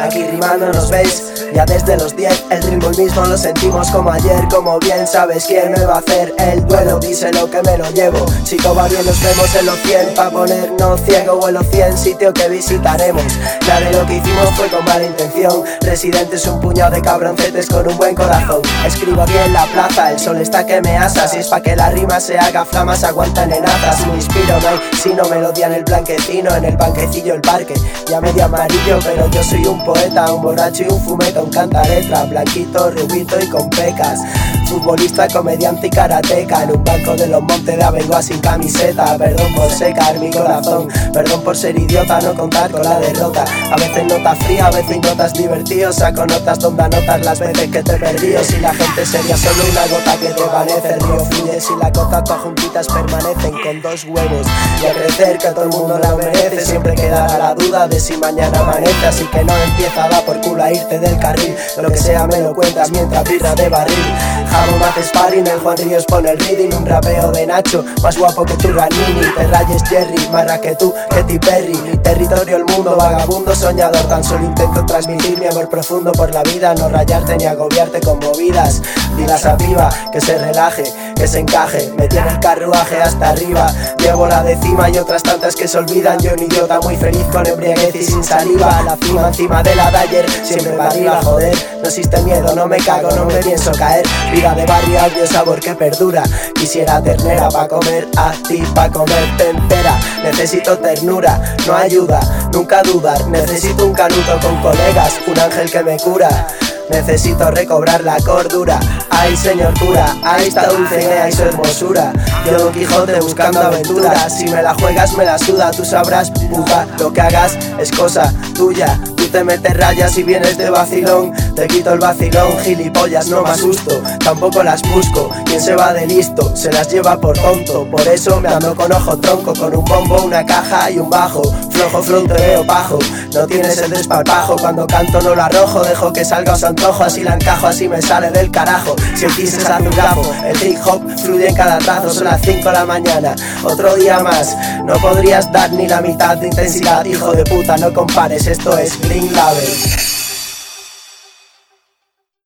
Aquí rimando nos veis ya desde los 10 el ritmo el mismo lo sentimos como ayer Como bien sabes quién me va a hacer el duelo Dice lo que me lo llevo. Si todo va bien nos vemos en los 100 Pa' ponernos ciego o en los 100 sitios que visitaremos. De lo que hicimos fue con mala intención. Residentes un puñado de cabroncetes con un buen corazón. Escribo aquí en la plaza, el sol está que me asa. Si es pa' que la rima se haga flamas aguantan en Si me inspiro no hay sino melodía en el blanquecino En el banquecillo el parque, ya medio amarillo Pero yo soy un poeta, un borracho y un fumeto un canta letra, blanquito, rubito y con pecas. Futbolista, comediante y karateca En un banco de los montes de Abengoa sin camiseta. Perdón por secar mi corazón Perdón por ser idiota, no contar con la derrota. A veces notas fría, a veces notas divertidos Saco notas donde anotas las veces que te perdí Si la gente sería solo una gota que te parece. El río fluye si las gotas todas juntitas permanecen con dos huevos. Y a crecer que todo el mundo la merece Siempre quedará la duda de si mañana amanece. Así que no empieza a dar por culo a irte del carril. Lo que sea me lo cuentas mientras birra de barril Jabo hace sparring, el Juan Ríos pone el reading Un rapeo de Nacho, más guapo que tu Ranini Te rayes Jerry, más que tú, Katy Perry Territorio, el mundo, vagabundo, soñador Tan solo intento transmitir mi amor profundo por la vida No rayarte ni agobiarte con movidas Dilas a viva, que se relaje, que se encaje. Me tiene el carruaje hasta arriba. Llevo la décima y otras tantas que se olvidan. Yo ni yo tan muy feliz con embriaguez y sin saliva. La cima encima de la de ayer, siempre para arriba, joder. No existe miedo, no me cago, no me pienso caer. Vida de barrio, audio sabor que perdura. Quisiera ternera pa' comer a ti, pa' comerte entera. Necesito ternura, no ayuda, nunca dudar. Necesito un canuto con colegas, un ángel que me cura. Necesito recobrar la cordura Ay señor cura, ay esta dulce y su hermosura. Yo Don Quijote buscando aventuras. Si me la juegas me la suda, tú sabrás puta Lo que hagas es cosa tuya. Te metes rayas y vienes de vacilón. Te quito el vacilón, gilipollas, no me asusto. Tampoco las busco, quien se va de listo Se las lleva por tonto, por eso me ando con ojo tronco Con un bombo, una caja y un bajo. Flojo, flow, te veo pajo. No tienes el desparpajo, cuando canto no lo arrojo Dejo que salga os antojo, así la encajo, así me sale del carajo Si el se hace un grafo, el hip hop fluye en cada trazo Son las 5 de la mañana, otro día más No podrías dar ni la mitad de intensidad Hijo de puta, no compares, esto es Green Label